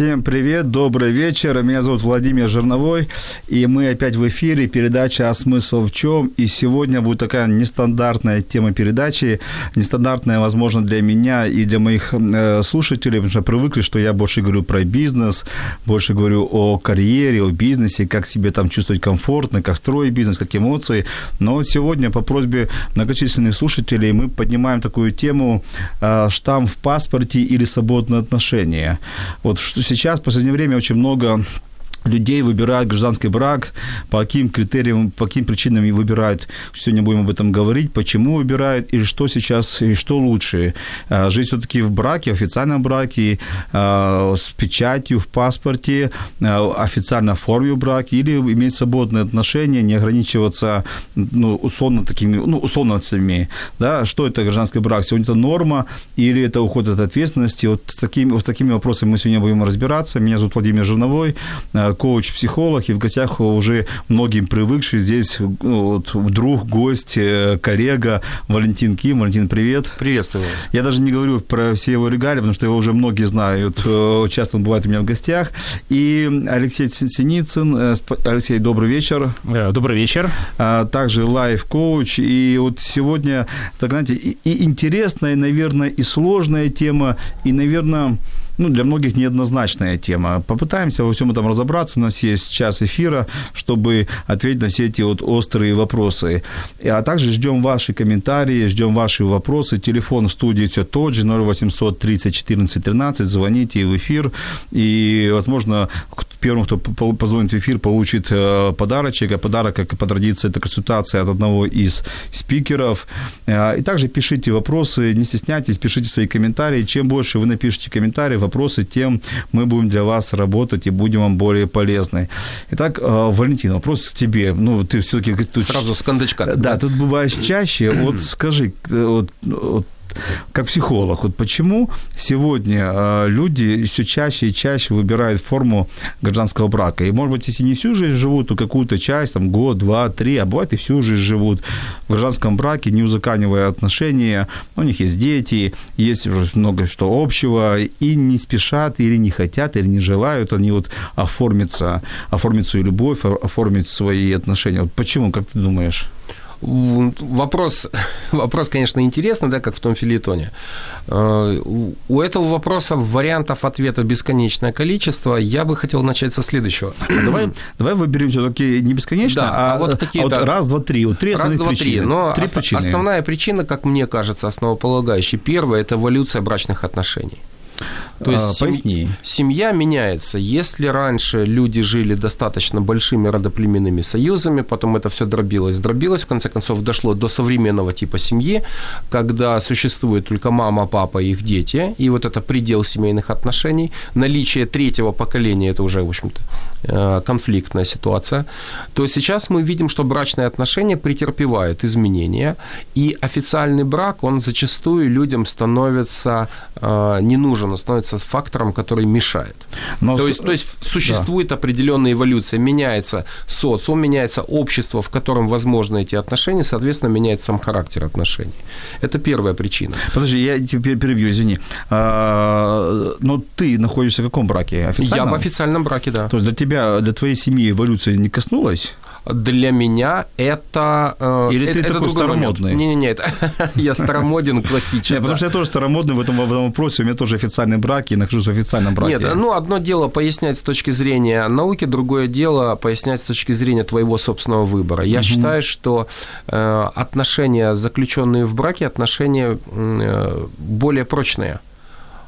Всем привет, добрый вечер. Меня зовут Владимир Жирновой, и мы опять в эфире. Передача «А смысл в чем?» И сегодня будет такая нестандартная тема передачи, нестандартная, возможно, для меня и для моих э, слушателей, потому что привыкли, что я больше говорю про бизнес, больше говорю о карьере, о бизнесе, как себе там чувствовать комфортно, как строить бизнес, как эмоции. Но сегодня по просьбе многочисленных слушателей мы поднимаем такую тему э, «Штамп в паспорте или свободные отношения». Вот что сейчас в последнее время очень много людей выбирают гражданский брак, по каким критериям, по каким причинам и выбирают. Сегодня будем об этом говорить, почему выбирают и что сейчас, и что лучше. А, жить все-таки в браке, в официальном браке, а, с печатью в паспорте, а, официально в форме брака или иметь свободные отношения, не ограничиваться ну, условно такими, ну, условностями. Да? Что это гражданский брак? Сегодня это норма или это уход от ответственности? Вот с такими, с такими вопросами мы сегодня будем разбираться. Меня зовут Владимир Жирновой, коуч-психолог, и в гостях уже многим привыкший здесь ну, вот, друг, гость, э, коллега Валентин Ким. Валентин, привет. Приветствую. Я даже не говорю про все его регалии, потому что его уже многие знают. Э, часто он бывает у меня в гостях. И Алексей Синицын. Э, Алексей, добрый вечер. Добрый вечер. А, также лайф-коуч. И вот сегодня, так знаете, и, и интересная, наверное, и сложная тема, и, наверное, ну, для многих неоднозначная тема. Попытаемся во всем этом разобраться. У нас есть час эфира, чтобы ответить на все эти вот острые вопросы. А также ждем ваши комментарии, ждем ваши вопросы. Телефон в студии все тот же, 0800 30 14 13. Звоните в эфир. И, возможно, первым, кто позвонит в эфир, получит э, подарочек. А подарок, как по традиции, это консультация от одного из спикеров. Э, и также пишите вопросы, не стесняйтесь, пишите свои комментарии. Чем больше вы напишите комментариев, вопросы, тем мы будем для вас работать и будем вам более полезны. Итак, э, Валентин, вопрос к тебе. Ну, ты все-таки... Сразу с кондачка. Да, тут бываешь чаще. Вот скажи, вот, вот как психолог, вот почему сегодня э, люди все чаще и чаще выбирают форму гражданского брака? И, может быть, если не всю жизнь живут, то какую-то часть, там, год, два, три, а бывает и всю жизнь живут в гражданском браке, не узаканивая отношения, у них есть дети, есть уже много что общего, и не спешат, или не хотят, или не желают они вот оформиться, оформить свою любовь, оформить свои отношения. Вот почему, как ты думаешь? Вопрос, вопрос, конечно, интересный, да, как в том филитоне. Э, у этого вопроса вариантов ответа бесконечное количество. Я бы хотел начать со следующего. А давай, давай выберем все-таки не бесконечно, да, а, а вот, какие а вот раз, два, три. Вот три раз, два, причины. три. Но три ос- причины. основная причина, как мне кажется, основополагающая, первая – это эволюция брачных отношений. То есть а, поясни. семья меняется. Если раньше люди жили достаточно большими родоплеменными союзами, потом это все дробилось, дробилось, в конце концов дошло до современного типа семьи, когда существует только мама, папа и их дети, и вот это предел семейных отношений. Наличие третьего поколения – это уже, в общем-то, э, конфликтная ситуация. То сейчас мы видим, что брачные отношения претерпевают изменения, и официальный брак, он зачастую людям становится э, не нужен, он становится является фактором, который мешает. Но то, есть, то есть существует да. определенная эволюция, меняется социум, меняется общество, в котором возможны эти отношения, соответственно, меняется сам характер отношений. Это первая причина. Подожди, я теперь перебью, извини. А, но ты находишься в каком браке? Официальном? Я в официальном браке, да. То есть для тебя, для твоей семьи эволюция не коснулась? Для меня это... Э, Или это, ты это такой старомодный? Не-не-не, я старомоден, классический. Нет, потому что я тоже старомодный в этом, вопросе, у меня тоже официальный брак, и нахожусь в официальном браке. Нет, ну, одно дело пояснять с точки зрения науки, другое дело пояснять с точки зрения твоего собственного выбора. Я считаю, что э, отношения, заключенные в браке, отношения э, более прочные.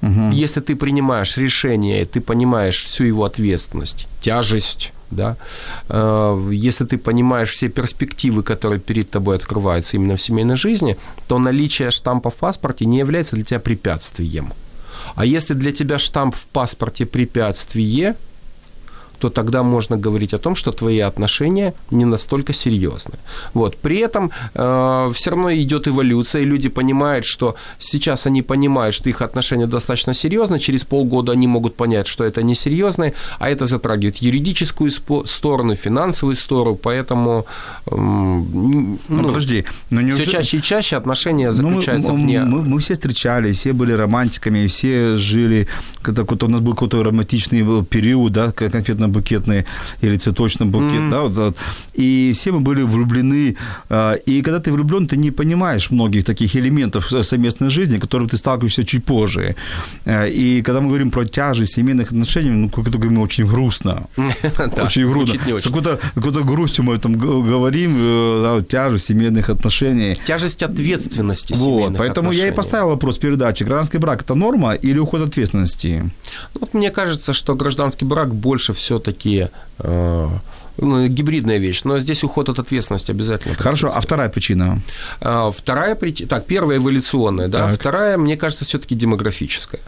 Угу. Если ты принимаешь решение, ты понимаешь всю его ответственность, тяжесть, да, э, если ты понимаешь все перспективы, которые перед тобой открываются именно в семейной жизни, то наличие штампа в паспорте не является для тебя препятствием. А если для тебя штамп в паспорте препятствие – то тогда можно говорить о том, что твои отношения не настолько серьезны. Вот. При этом э, все равно идет эволюция, и люди понимают, что сейчас они понимают, что их отношения достаточно серьезны, через полгода они могут понять, что это несерьезно, а это затрагивает юридическую сторону, финансовую сторону, поэтому... Э, ну, ну, подожди, но неужели... все чаще и чаще отношения заключаются ну, мы, вне... Мы, мы все встречались, все были романтиками, все жили, когда у нас был какой-то романтичный период, да, конфетно букетный или цветочный букет, mm. да, вот, и все мы были влюблены. А, и когда ты влюблен, ты не понимаешь многих таких элементов совместной жизни, которым ты сталкиваешься чуть позже. А, и когда мы говорим про тяжесть семейных отношений, ну, как это говорим, очень грустно. Очень грустно. С какой-то грустью мы там говорим, э, тяжесть семейных отношений. Тяжесть ответственности Вот, поэтому я и поставил вопрос передачи. Гражданский брак – это норма или уход ответственности? Вот мне кажется, что гражданский брак больше все-таки э, ну, гибридная вещь, но здесь уход от ответственности обязательно. Хорошо, а вторая причина? А, вторая причина, так, первая эволюционная, да, так. вторая, мне кажется, все-таки демографическая.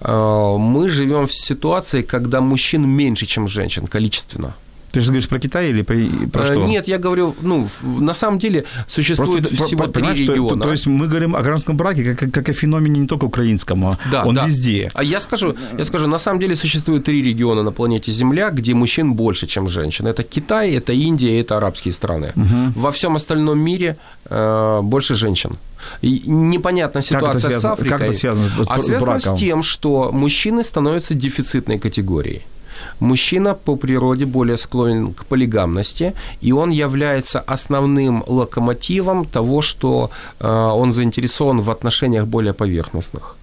А, мы живем в ситуации, когда мужчин меньше, чем женщин, количественно. Ты же говоришь про Китай или про, про э, что? Нет, я говорю, ну, на самом деле существует Просто, всего три региона. То, то есть мы говорим о гражданском браке как, как о феномене не только украинском, а да, он да. везде. А я скажу, я скажу, на самом деле существует три региона на планете Земля, где мужчин больше, чем женщин. Это Китай, это Индия, это арабские страны. Угу. Во всем остальном мире э, больше женщин. И непонятна ситуация с Африкой. Как это связано с, а связано с тем, что мужчины становятся дефицитной категорией. Мужчина по природе более склонен к полигамности, и он является основным локомотивом того, что э, он заинтересован в отношениях более поверхностных.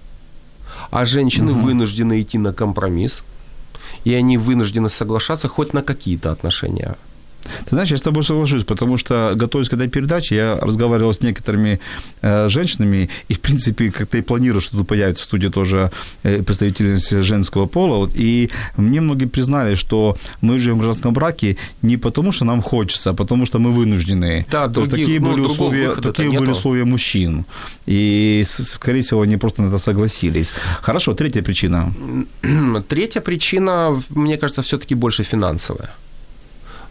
А женщины угу. вынуждены идти на компромисс, и они вынуждены соглашаться хоть на какие-то отношения. Ты знаешь, я с тобой соглашусь, потому что, готовясь к этой передаче, я разговаривал с некоторыми э, женщинами, и, в принципе, как-то и планирую, что тут появится в студии тоже э, представительница женского пола, вот, и мне многие признали, что мы живем в гражданском браке не потому, что нам хочется, а потому, что мы вынуждены. Да, То других, такие ну, были условия, такие были условия мужчин, и, скорее всего, они просто на это согласились. Хорошо, третья причина. Третья причина, мне кажется, все-таки больше финансовая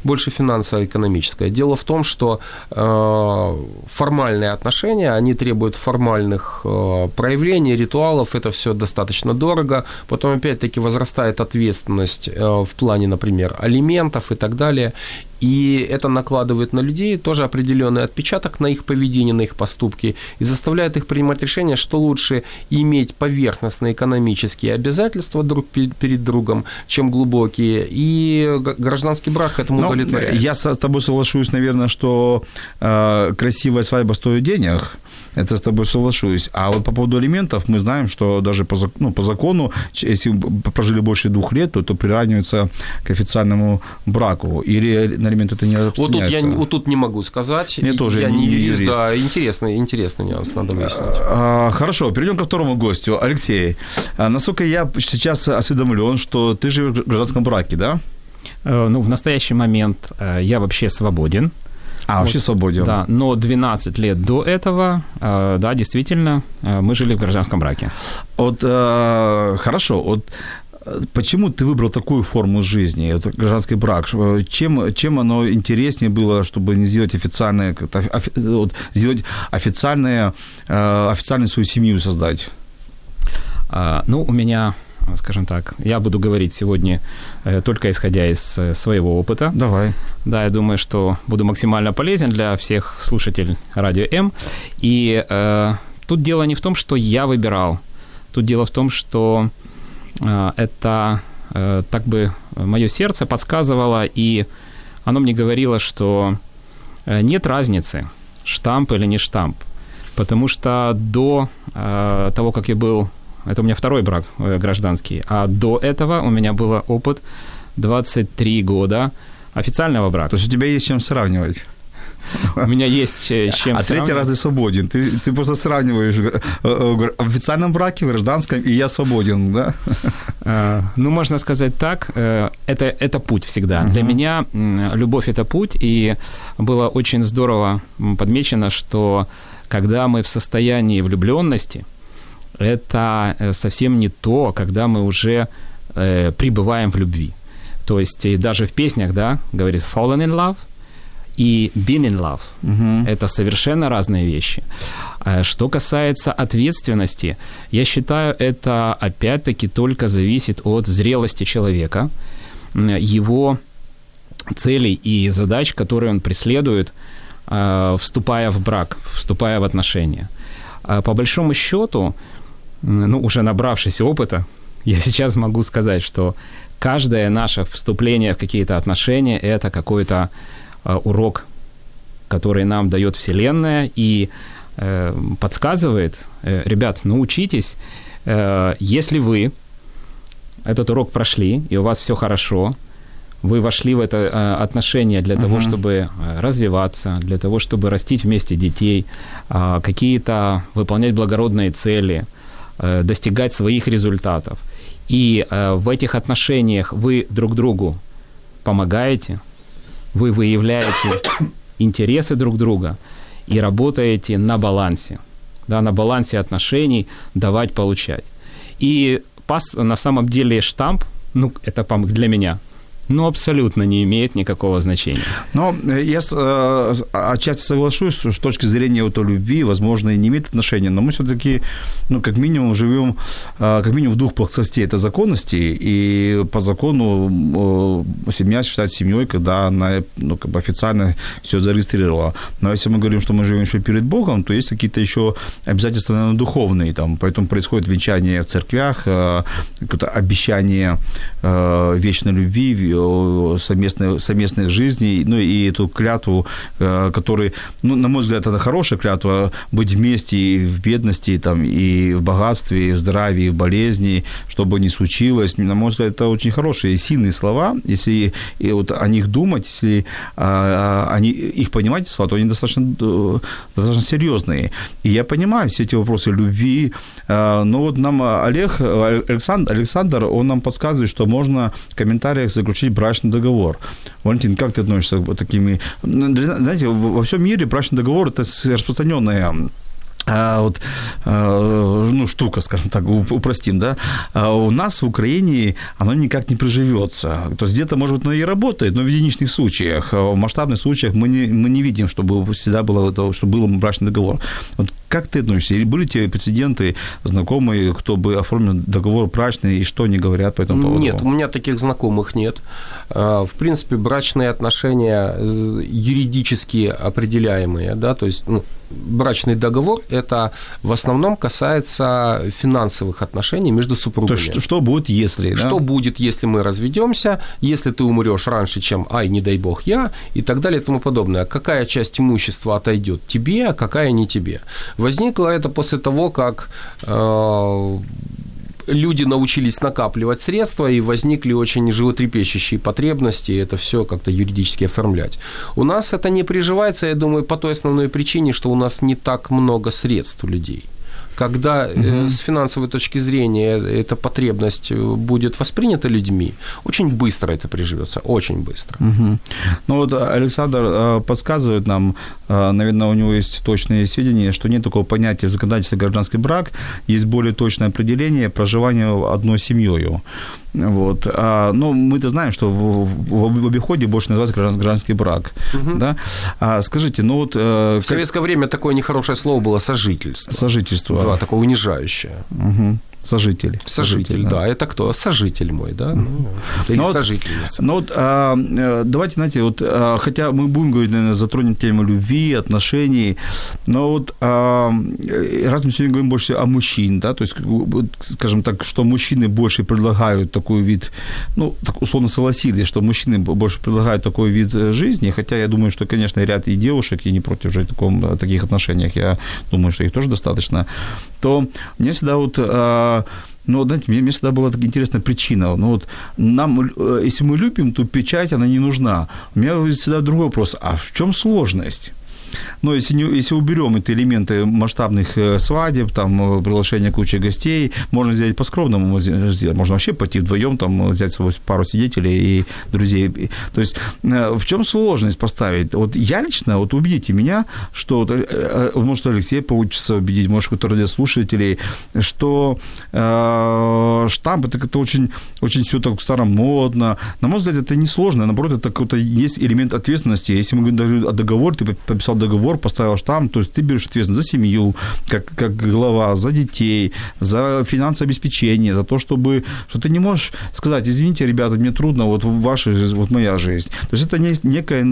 больше финансово-экономическое. Дело в том, что э, формальные отношения, они требуют формальных э, проявлений, ритуалов, это все достаточно дорого. Потом, опять-таки, возрастает ответственность э, в плане, например, алиментов и так далее. И это накладывает на людей тоже определенный отпечаток на их поведение, на их поступки и заставляет их принимать решение, что лучше иметь поверхностные экономические обязательства друг перед другом, чем глубокие. И гражданский брак этому ну, удовлетворяет. Я с тобой соглашусь, наверное, что э, красивая свадьба стоит денег. Это с тобой соглашусь. А вот по поводу алиментов мы знаем, что даже по, ну, по закону, если прожили больше двух лет, то это приравнивается к официальному браку. Или на алимент это не Вот тут я вот тут не могу сказать. Мне тоже я не, не юрист, юрист. Да, интересный, интересный нюанс, надо выяснить. А, хорошо, перейдем ко второму гостю. Алексей, а насколько я сейчас осведомлен, что ты живешь в гражданском браке, да? Э, ну, в настоящий момент э, я вообще свободен. А, вообще вот, свободен. Да, но 12 лет до этого, э, да, действительно, мы жили в гражданском браке. Вот, хорошо, вот Почему ты выбрал такую форму жизни, это гражданский брак? Чем, чем оно интереснее было, чтобы не сделать официальное, вот, сделать официальное, официальную свою семью создать? А, ну, у меня скажем так, я буду говорить сегодня э, только исходя из э, своего опыта. Давай. Да, я думаю, что буду максимально полезен для всех слушателей Радио М. И э, тут дело не в том, что я выбирал. Тут дело в том, что э, это э, так бы мое сердце подсказывало, и оно мне говорило, что э, нет разницы, штамп или не штамп. Потому что до э, того, как я был это у меня второй брак гражданский. А до этого у меня был опыт 23 года официального брака. То есть у тебя есть чем сравнивать? У меня есть э, чем А третий раз ты свободен. Ты, ты просто сравниваешь э, в официальном браке, в гражданском, и я свободен, да? Э, ну, можно сказать так, э, это, это путь всегда. Для меня любовь – это путь, и было очень здорово подмечено, что когда мы в состоянии влюбленности, это э, совсем не то, когда мы уже пребываем в любви. То есть даже в песнях, да, говорит «fallen in love», и being in love. Угу. Это совершенно разные вещи. А что касается ответственности, я считаю, это опять-таки только зависит от зрелости человека, его целей и задач, которые он преследует, а, вступая в брак, вступая в отношения. А по большому счету, ну, уже набравшись опыта, я сейчас могу сказать, что каждое наше вступление в какие-то отношения – это какой-то Э, урок, который нам дает Вселенная и э, подсказывает, э, ребят, научитесь, если вы этот урок прошли, и у вас все хорошо, вы вошли в это отношение для uh-huh. того, чтобы развиваться, для того, чтобы растить вместе детей, какие-то выполнять благородные цели, достигать своих результатов. И в этих отношениях вы друг другу помогаете, вы выявляете интересы друг друга и работаете на балансе, да, на балансе отношений давать, получать. И пас, на самом деле штамп, ну, это для меня – ну, абсолютно не имеет никакого значения. Но э, я э, отчасти соглашусь, что с точки зрения вот любви, возможно, и не имеет отношения, но мы все-таки, ну, как минимум, живем, э, как минимум, в двух плоскостей. Это законности, и по закону семья считается семьей, когда она, ну, как бы официально все зарегистрировала. Но если мы говорим, что мы живем еще перед Богом, то есть какие-то еще обязательства, наверное, духовные, там, поэтому происходит венчание в церквях, какое-то обещание вечной любви, совместной, совместных жизней, ну и эту клятву, э, которая, ну, на мой взгляд, это хорошая клятва, быть вместе и в бедности, там, и в богатстве, и в здравии, и в болезни, что бы ни случилось. На мой взгляд, это очень хорошие и сильные слова. Если и вот о них думать, если а, а, они, их понимать слова, то они достаточно, э, достаточно серьезные. И я понимаю все эти вопросы любви, но вот нам Олег, Александр, Александр, он нам подсказывает, что можно в комментариях заключить брачный договор. Валентин, как ты относишься к такими... Знаете, во всем мире брачный договор – это распространенная а, вот, а, ну, штука, скажем так, упростим, да, а у нас в Украине оно никак не приживется. То есть где-то, может быть, оно и работает, но в единичных случаях. В масштабных случаях мы не, мы не видим, чтобы всегда было, чтобы был брачный договор. Вот как ты относишься? Или были те прецеденты, знакомые, кто бы оформил договор брачный, и что они говорят по этому поводу? Нет, у меня таких знакомых нет. В принципе, брачные отношения юридически определяемые, да, то есть ну, брачный договор – это в основном касается финансовых отношений между супругами. То есть, что будет, если? Что да? будет, если мы разведемся, если ты умрешь раньше, чем, ай, не дай бог, я, и так далее и тому подобное. Какая часть имущества отойдет тебе, а какая не тебе? Возникло это после того, как э, люди научились накапливать средства и возникли очень животрепещущие потребности, это все как-то юридически оформлять. У нас это не приживается, я думаю, по той основной причине, что у нас не так много средств у людей когда угу. с финансовой точки зрения эта потребность э, будет воспринята людьми, очень быстро это приживется, очень быстро. Угу. Ну вот Александр э, подсказывает нам, наверное, у него есть точные сведения, что нет такого понятия в законодательстве гражданский брак, есть более точное определение проживания одной семьей. Вот. А, но ну, мы-то знаем, что в, в, в обиходе больше называется гражданский брак. Угу. Да? А, скажите, ну вот... Э, в советское время такое нехорошее слово было сожительство. Сожительство. Да, такое унижающее. Угу. Сожитель. Сожитель, Сожитель да. да. Это кто? Сожитель мой, да? Ну, или ну, сожительница. Ну вот, а, э, давайте, знаете, вот, а, хотя мы будем говорить, наверное, затронем тему любви, отношений, но вот а, раз мы сегодня говорим больше о мужчин, да, то есть, скажем так, что мужчины больше предлагают такой вид, ну, так условно согласились, что мужчины больше предлагают такой вид э, жизни, хотя я думаю, что, конечно, ряд и девушек, и не против в таком, таких отношениях, я думаю, что их тоже достаточно, то мне всегда вот но, знаете, мне, мне всегда была такая интересная причина. Ну, вот нам, э, если мы любим, то печать, она не нужна. У меня всегда другой вопрос. А в чем сложность? Но если, не, если уберем эти элементы масштабных э, свадеб, там, э, приглашения кучи гостей, можно сделать по-скромному, можно вообще пойти вдвоем, там, взять свою пару свидетелей и друзей. То есть в чем сложность поставить? Вот я лично, вот убедите меня, что, может, Алексей получится убедить, может, кто-то слушателей, что э, штамп это как-то очень, очень все так старомодно. На мой взгляд, это не сложно, наоборот, это какой-то есть элемент ответственности. Если мы говорим о договор, ты подписал договор, поставил штамп, то есть ты берешь ответственность за семью, как, как глава, за детей, за финансовое обеспечение, за то, чтобы, что ты не можешь сказать, извините, ребята, мне трудно, вот ваша жизнь, вот моя жизнь. То есть это не, некое,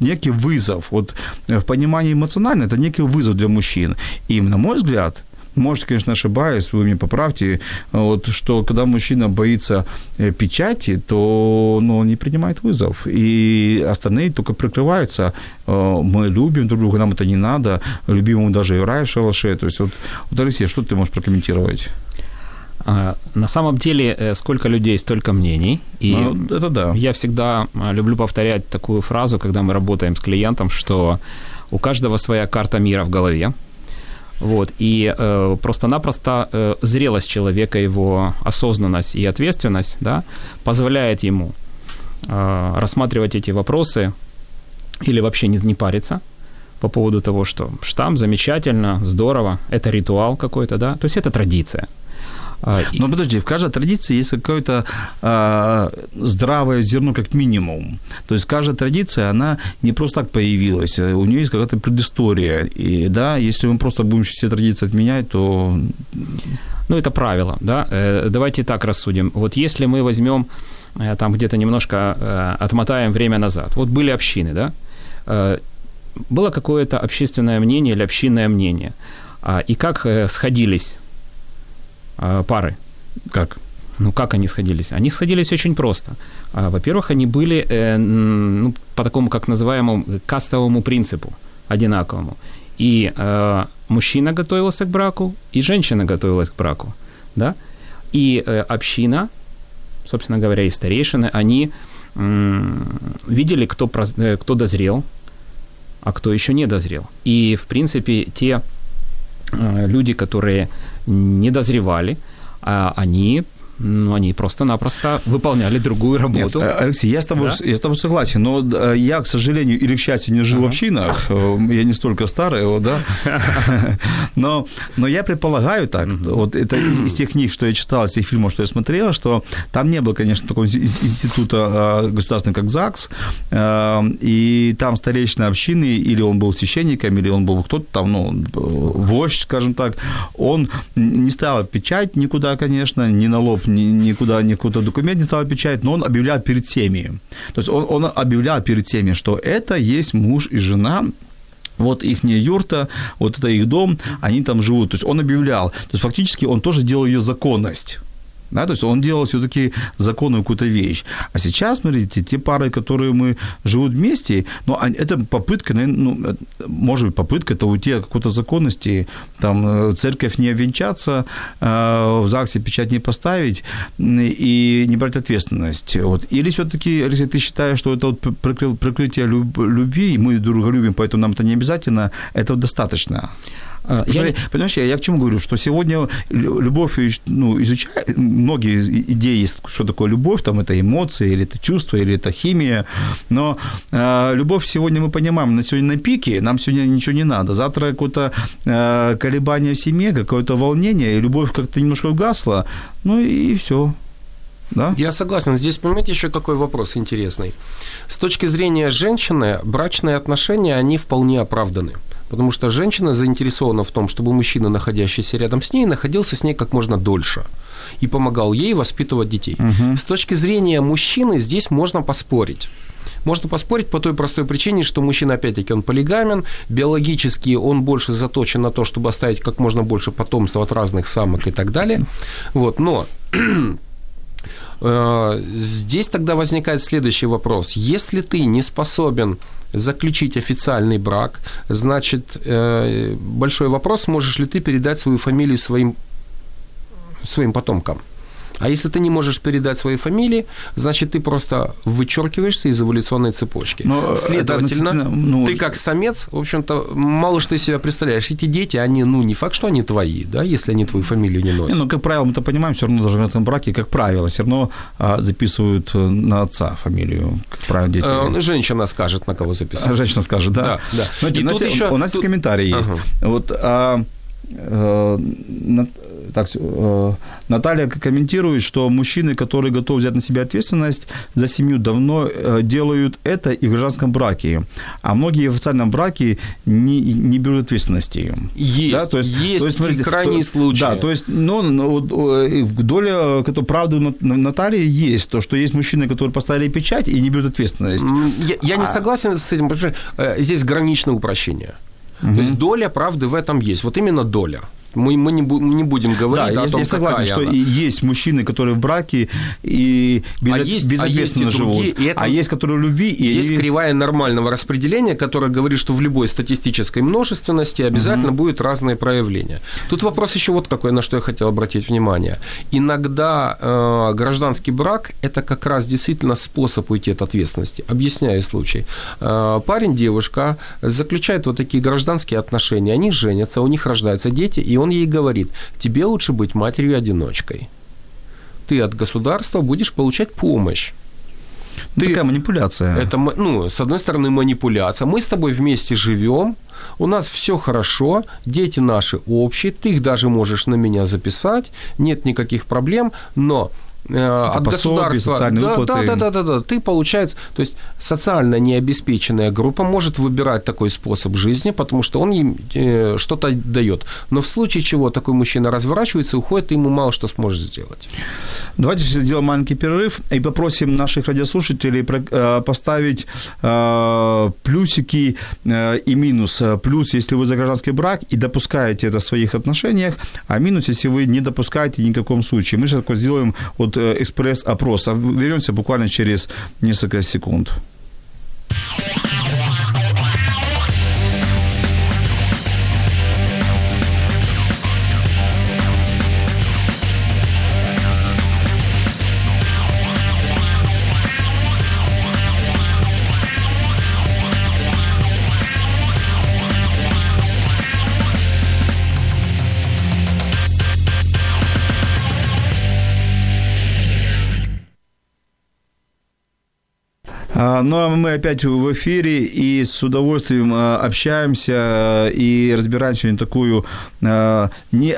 некий вызов. Вот в понимании эмоционально это некий вызов для мужчин. И, на мой взгляд, может, конечно, ошибаюсь, вы меня поправьте, вот, что когда мужчина боится э, печати, то ну, он не принимает вызов. И остальные только прикрываются. Э, мы любим друг друга, нам это не надо. Любимому даже и рай в шалаше. То есть, вот, вот, Алексей, что ты можешь прокомментировать? А, на самом деле, э, сколько людей, столько мнений. И ну, это да. Я всегда люблю повторять такую фразу, когда мы работаем с клиентом, что у каждого своя карта мира в голове. Вот, и э, просто-напросто э, зрелость человека, его осознанность и ответственность да, позволяет ему э, рассматривать эти вопросы или вообще не, не париться по поводу того, что штамм замечательно, здорово, это ритуал какой-то, да, то есть это традиция. А, Но подожди, в каждой традиции есть какое-то а, здравое зерно как минимум. То есть каждая традиция, она не просто так появилась, у нее есть какая-то предыстория. И да, если мы просто будем все традиции отменять, то... Ну, это правило, да. Э, давайте так рассудим. Вот если мы возьмем э, там где-то немножко э, отмотаем время назад. Вот были общины, да, было какое-то общественное мнение или общинное мнение. А, и как сходились пары. Как? Ну, как они сходились? Они сходились очень просто. А, во-первых, они были э, ну, по такому, как называемому, кастовому принципу, одинаковому. И э, мужчина готовился к браку, и женщина готовилась к браку. Да? И э, община, собственно говоря, и старейшины, они э, видели, кто, э, кто дозрел, а кто еще не дозрел. И, в принципе, те э, люди, которые не дозревали, а они ну, они просто-напросто выполняли другую работу. Нет, Алексей, я с тобой, да? я с тобой согласен, но э, я, к сожалению, или к счастью, не жил uh-huh. в общинах, э, я не столько старый, да, но, но я предполагаю так, вот это из тех книг, что я читал, из тех фильмов, что я смотрел, что там не было, конечно, такого института э, государственного, как ЗАГС, и там старейшина общины, или он был священником, или он был кто-то там, ну, вождь, скажем так, он не ставил печать никуда, конечно, ни на лоб, никуда, никуда документ не стал печать, но он объявлял перед всеми. То есть он, он объявлял перед всеми, что это есть муж и жена, вот их юрта, вот это их дом, они там живут. То есть он объявлял. То есть фактически он тоже делал ее законность. Да, то есть он делал все-таки законную какую-то вещь. А сейчас, смотрите, те пары, которые мы живут вместе, ну, это попытка, ну, может быть, попытка это уйти от какой-то законности, там, э, церковь не обвенчаться, э, в ЗАГСе печать не поставить и не брать ответственность. Вот. Или все-таки, если ты считаешь, что это вот прикрытие любви, мы друг друга любим, поэтому нам это не обязательно, этого достаточно. А, я... Что, понимаешь, я, я к чему говорю, что сегодня любовь, ну, изучают, многие идеи есть, что такое любовь, там это эмоции, или это чувство, или это химия, но э, любовь сегодня мы понимаем, на сегодня на пике, нам сегодня ничего не надо, завтра какое-то э, колебание в семье, какое-то волнение, и любовь как-то немножко угасла, ну и все. Да? Я согласен. Здесь, понимаете, еще какой вопрос интересный. С точки зрения женщины, брачные отношения, они вполне оправданы. Потому что женщина заинтересована в том, чтобы мужчина, находящийся рядом с ней, находился с ней как можно дольше и помогал ей воспитывать детей. Угу. С точки зрения мужчины здесь можно поспорить. Можно поспорить по той простой причине, что мужчина, опять-таки, он полигамен, биологически он больше заточен на то, чтобы оставить как можно больше потомства от разных самок и так далее. Вот, но э, здесь тогда возникает следующий вопрос. Если ты не способен заключить официальный брак, значит, э, большой вопрос, можешь ли ты передать свою фамилию своим, своим потомкам. А если ты не можешь передать свои фамилии, значит, ты просто вычеркиваешься из эволюционной цепочки. Но Следовательно, ну... ты как самец, в общем-то, мало что из себя представляешь. Эти дети, они, ну, не факт, что они твои, да, если они твою фамилию не носят. Не, ну, как правило, мы-то понимаем, все равно даже в этом браке, как правило, все равно а, записывают э, на отца фамилию, как правило, дети. А, женщина скажет, на кого записать. Женщина скажет, да. Да, да. Но, И у, нас, еще... у нас тут... комментарий есть. Ага. Вот, а, а, так, э, Наталья комментирует, что мужчины, которые готовы взять на себя ответственность за семью, давно э, делают это и в гражданском браке. А многие в официальном браке не, не берут ответственности. Есть, да? то есть, есть то есть, смотрите, крайние то, случаи. Да, то есть, ну, ну доля правды Натальи есть, то, что есть мужчины, которые поставили печать и не берут ответственность. Я, я не а... согласен с этим, потому что э, здесь граничное упрощение. Угу. То есть доля правды в этом есть. Вот именно доля. Мы, мы не, бу- не будем говорить да, о том, я согласен, что она. есть мужчины, которые в браке и без, а есть, безответственно а есть живут. Другие, и это, а есть, которые любви. И есть они... кривая нормального распределения, которая говорит, что в любой статистической множественности обязательно угу. будут разные проявления. Тут вопрос еще вот какой, на что я хотел обратить внимание. Иногда э, гражданский брак – это как раз действительно способ уйти от ответственности. Объясняю случай. Э, парень, девушка заключают вот такие гражданские отношения, они женятся, у них рождаются дети, и он ей говорит, тебе лучше быть матерью-одиночкой. Ты от государства будешь получать помощь. Ну, ты, такая манипуляция. Это, ну, с одной стороны, манипуляция. Мы с тобой вместе живем, у нас все хорошо, дети наши общие, ты их даже можешь на меня записать, нет никаких проблем, но Э, от государства. Социальные да, выплаты. Да, да, да, да, да. Ты получается, то есть социально необеспеченная группа может выбирать такой способ жизни, потому что он им э, что-то дает. Но в случае чего такой мужчина разворачивается, уходит, и ему мало что сможет сделать. Давайте сейчас сделаем маленький перерыв и попросим наших радиослушателей э, поставить плюсики и минус. Плюс, если вы за гражданский брак и допускаете это в своих отношениях, а минус, если вы не допускаете ни в каком случае. Мы сейчас сделаем вот Э, экспресс-опрос. А вернемся буквально через несколько секунд. Ну, а мы опять в эфире и с удовольствием а, общаемся а, и разбираем сегодня такую не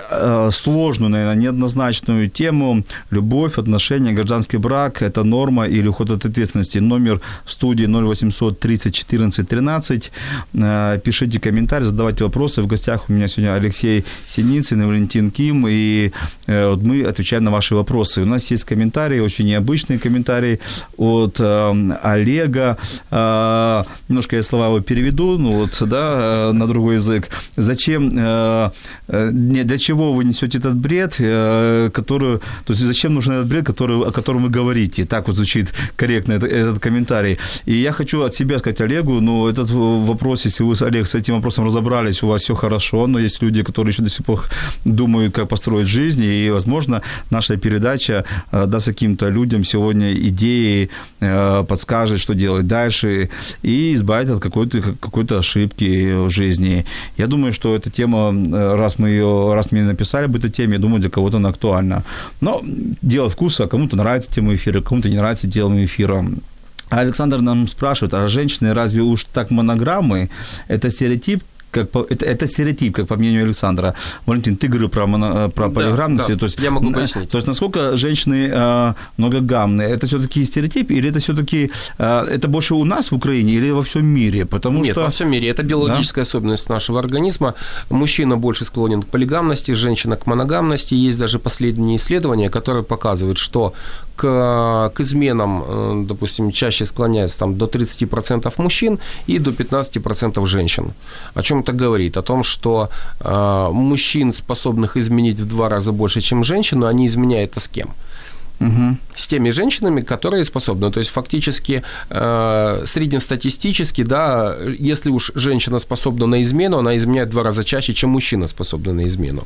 сложную, наверное, неоднозначную тему. Любовь, отношения, гражданский брак – это норма или уход от ответственности. Номер студии 0800 30 14 13. Пишите комментарии, задавайте вопросы. В гостях у меня сегодня Алексей Синицын и Валентин Ким, и вот мы отвечаем на ваши вопросы. У нас есть комментарии, очень необычные комментарии от Олега Олега, э, немножко я слова его переведу, ну вот, да, э, на другой язык. Зачем, э, для чего вы несете этот бред, который, то есть зачем нужен этот бред, который, о котором вы говорите? Так вот звучит корректно этот, этот комментарий. И я хочу от себя сказать Олегу, ну, этот вопрос, если вы, Олег, с этим вопросом разобрались, у вас все хорошо, но есть люди, которые еще до сих пор думают, как построить жизнь, и, возможно, наша передача даст каким-то людям сегодня идеи, подскажет, что делать дальше, и избавить от какой-то, какой-то ошибки в жизни. Я думаю, что эта тема, раз мы ее, раз мы написали об этой теме, я думаю, для кого-то она актуальна. Но дело вкуса, кому-то нравится тема эфира, кому-то не нравится тема эфира. Александр нам спрашивает, а женщины разве уж так монограммы? Это стереотип, как по, это, это стереотип, как по мнению Александра. Валентин, ты говорил про, моно, про да, полиграммность. Да, то есть, я могу пояснить. То есть, насколько женщины э, многогамные? Это все-таки стереотип или это все-таки э, это больше у нас в Украине или во всем мире? Потому Нет, что... во всем мире. Это биологическая да? особенность нашего организма. Мужчина больше склонен к полигамности, женщина к моногамности. Есть даже последние исследования, которые показывают, что к, к изменам, э, допустим, чаще склоняется там, до 30% мужчин и до 15% женщин. О чем это говорит? О том, что э, мужчин, способных изменить в два раза больше, чем женщин, но они изменяют это с кем? Угу. С теми женщинами, которые способны. То есть фактически э, среднестатистически, да, если уж женщина способна на измену, она изменяет в два раза чаще, чем мужчина способна на измену.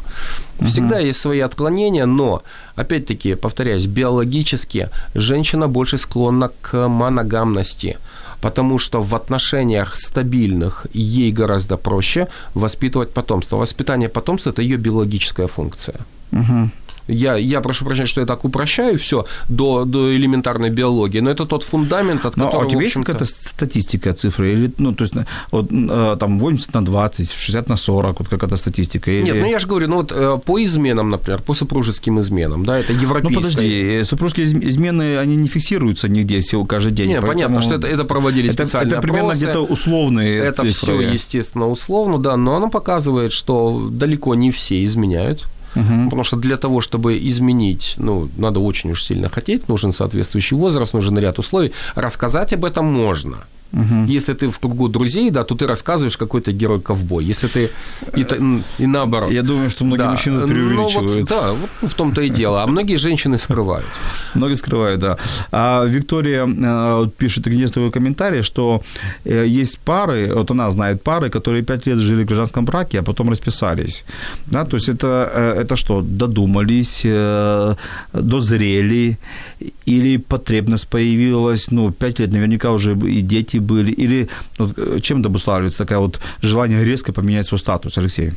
Всегда есть свои отклонения, но, опять-таки, повторяюсь, биологически женщина больше склонна к моногамности потому что в отношениях стабильных ей гораздо проще воспитывать потомство. Воспитание потомства – это ее биологическая функция. Угу. Я, я прошу прощения, что я так упрощаю все до, до элементарной биологии, но это тот фундамент, от ну, которого, а у тебя есть какая-то статистика цифры? Или, ну, то есть, вот, э, там 80 на 20, 60 на 40, вот какая-то статистика? Или... Нет, ну я же говорю, ну вот э, по изменам, например, по супружеским изменам, да, это европейская... Ну подожди, э, супружеские измены, они не фиксируются нигде каждый день. Нет, понятно, что это, это проводились это, специальные Это примерно опросы. где-то условные Это цифры. все, естественно, условно, да, но оно показывает, что далеко не все изменяют. Угу. Потому что для того, чтобы изменить, ну, надо очень уж сильно хотеть, нужен соответствующий возраст, нужен ряд условий. Рассказать об этом можно. Угу. Если ты в кругу друзей, да, то ты рассказываешь какой-то герой-ковбой. Если ты и, и наоборот. Я думаю, что многие да. мужчины преувеличивают. Ну, вот, да, вот в том-то и дело. А многие женщины скрывают. Многие скрывают, да. А Виктория э, пишет в комментарий, что э, есть пары, вот она знает пары, которые пять лет жили в гражданском браке, а потом расписались. Да, то есть это, э, это что, додумались, дозрели, или потребность появилась, ну, пять лет наверняка уже и дети были, или вот, э, чем это обуславливается такое вот желание резко поменять свой статус, Алексей?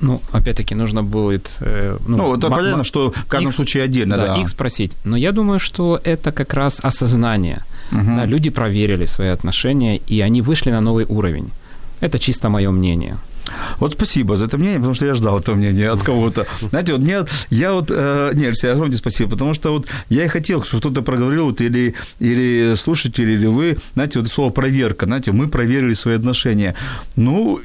Ну, опять-таки, нужно будет... Э, ну, ну, это понятно, что в каждом X, случае отдельно, да, да. их спросить. Но я думаю, что это как раз осознание. Угу. Да, люди проверили свои отношения, и они вышли на новый уровень. Это чисто мое мнение. Вот спасибо за это мнение, потому что я ждал этого мнения от кого-то. Знаете, вот мне, я вот, э, не, Алексей, огромное спасибо, потому что вот я и хотел, чтобы кто-то проговорил, вот, или, или слушатель, или вы, знаете, вот слово проверка, знаете, мы проверили свои отношения. Ну,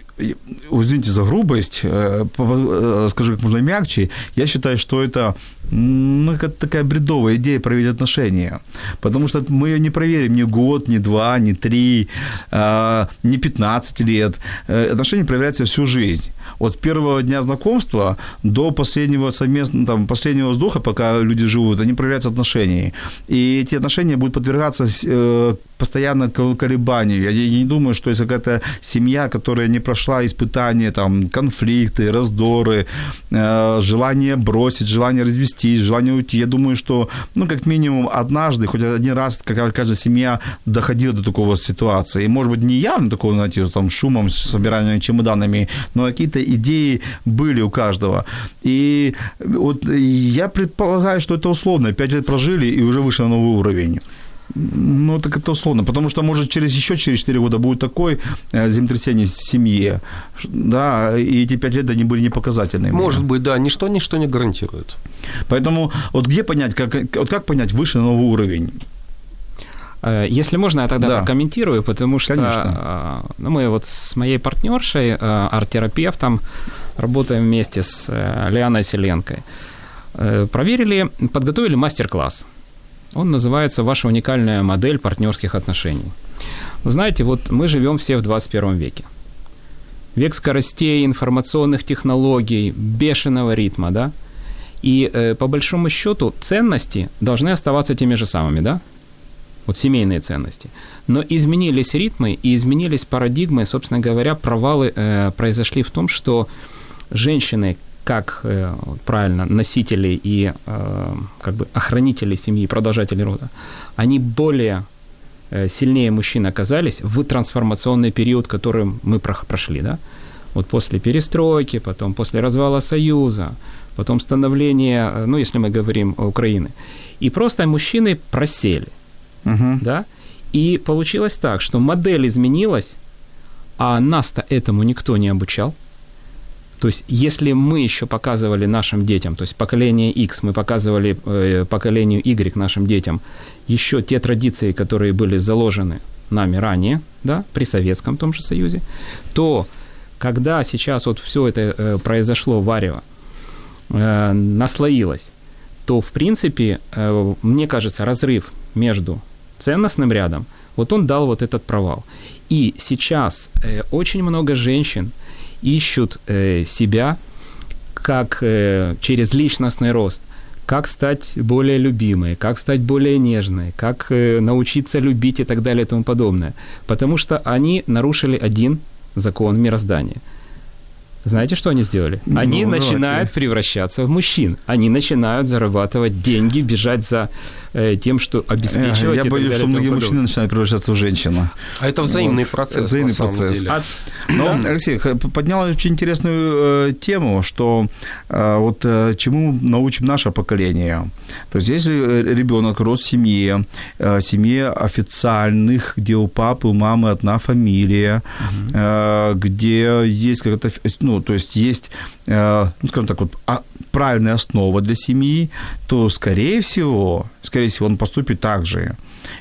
извините за грубость, э, э, скажу как можно мягче, я считаю, что это ну, как такая бредовая идея проверить отношения. Потому что мы ее не проверим ни год, ни два, ни три, э, ни 15 лет. Отношения проверяются всю жизнь. От первого дня знакомства до последнего совместного, там, последнего вздоха, пока люди живут, они проверяются отношения. И эти отношения будут подвергаться постоянно колебанию. Я не думаю, что есть какая-то семья, которая не прошла испытания, там, конфликты, раздоры, э, желание бросить, желание развестись, желание уйти. Я думаю, что, ну, как минимум, однажды, хоть один раз, какая каждая семья доходила до такого ситуации. И, может быть, не явно такого, знаете, там, шумом, собиранием чемоданами, но какие-то идеи были у каждого. И вот я предполагаю, что это условно. Пять лет прожили и уже вышли на новый уровень. Ну, так это условно, потому что, может, через еще через 4 года будет такое э, землетрясение в семье, да, и эти 5 лет они были непоказательными. Может быть, да, ничто, ничто не гарантирует. Поэтому вот где понять, как, вот как понять выше на новый уровень? Э, если можно, я тогда да. прокомментирую, потому что Конечно. ну, мы вот с моей партнершей, э, арт-терапевтом, работаем вместе с Лианой Селенкой. Проверили, подготовили мастер-класс – он называется «Ваша уникальная модель партнерских отношений». Вы знаете, вот мы живем все в 21 веке. Век скоростей, информационных технологий, бешеного ритма, да? И э, по большому счету ценности должны оставаться теми же самыми, да? Вот семейные ценности. Но изменились ритмы и изменились парадигмы, собственно говоря, провалы э, произошли в том, что женщины, как э, правильно носители и э, как бы охранители семьи, продолжатели рода, они более э, сильнее мужчин оказались в трансформационный период, который мы прошли, да? Вот после перестройки, потом после развала Союза, потом становления, ну, если мы говорим о Украине. И просто мужчины просели, угу. да? И получилось так, что модель изменилась, а нас-то этому никто не обучал. То есть, если мы еще показывали нашим детям, то есть поколение X, мы показывали э, поколению Y нашим детям еще те традиции, которые были заложены нами ранее, да, при Советском том же Союзе, то когда сейчас вот все это э, произошло варево, э, наслоилось, то, в принципе, э, мне кажется, разрыв между ценностным рядом, вот он дал вот этот провал. И сейчас э, очень много женщин, ищут э, себя как э, через личностный рост, как стать более любимой, как стать более нежной, как э, научиться любить и так далее и тому подобное. Потому что они нарушили один закон мироздания. Знаете, что они сделали? Они Ну, начинают давайте. превращаться в мужчин. Они начинают зарабатывать деньги, бежать за тем, что обеспечивать. Я боюсь, что многие подобное. мужчины начинают превращаться в женщину. А это взаимный процесс, взаимный на самом процесс. деле. А Но, Алексей, х- поднял очень интересную э, тему, что э, вот э, чему научим наше поколение. То есть, если ребенок рос в семье, э, семье официальных, где у папы, у мамы одна фамилия, э, где есть какая-то, ну, то есть есть, э, ну, скажем так, вот, а- правильная основа для семьи, то, скорее всего, скорее всего, он поступит так же.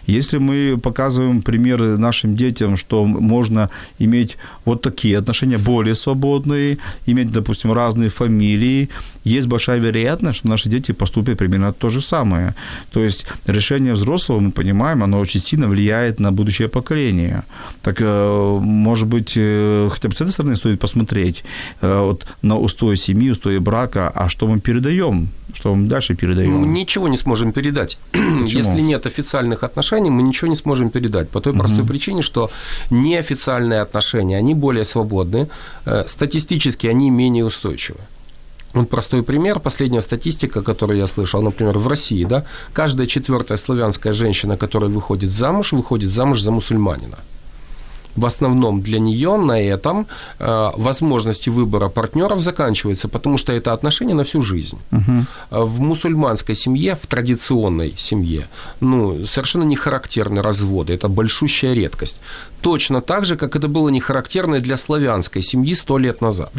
Если мы показываем примеры нашим детям, что можно иметь вот такие отношения, более свободные, иметь, допустим, разные фамилии, есть большая вероятность, что наши дети поступят примерно то же самое. То есть решение взрослого, мы понимаем, оно очень сильно влияет на будущее поколение. Так, э, может быть, э, хотя бы с этой стороны стоит посмотреть э, вот, на устой семьи, устой брака, а что мы передаем, что мы дальше передаем. Ничего не сможем передать. Если нет официальных отношений, мы ничего не сможем передать. По той простой причине, что неофициальные отношения, они более свободны, э, статистически они менее устойчивы. Вот простой пример, последняя статистика, которую я слышал, например, в России, да, каждая четвертая славянская женщина, которая выходит замуж, выходит замуж за мусульманина. В основном для нее на этом э, возможности выбора партнеров заканчиваются, потому что это отношения на всю жизнь. Э, В мусульманской семье, в традиционной семье, ну, совершенно не характерны разводы. Это большущая редкость. Точно так же, как это было не характерно для славянской семьи сто лет назад.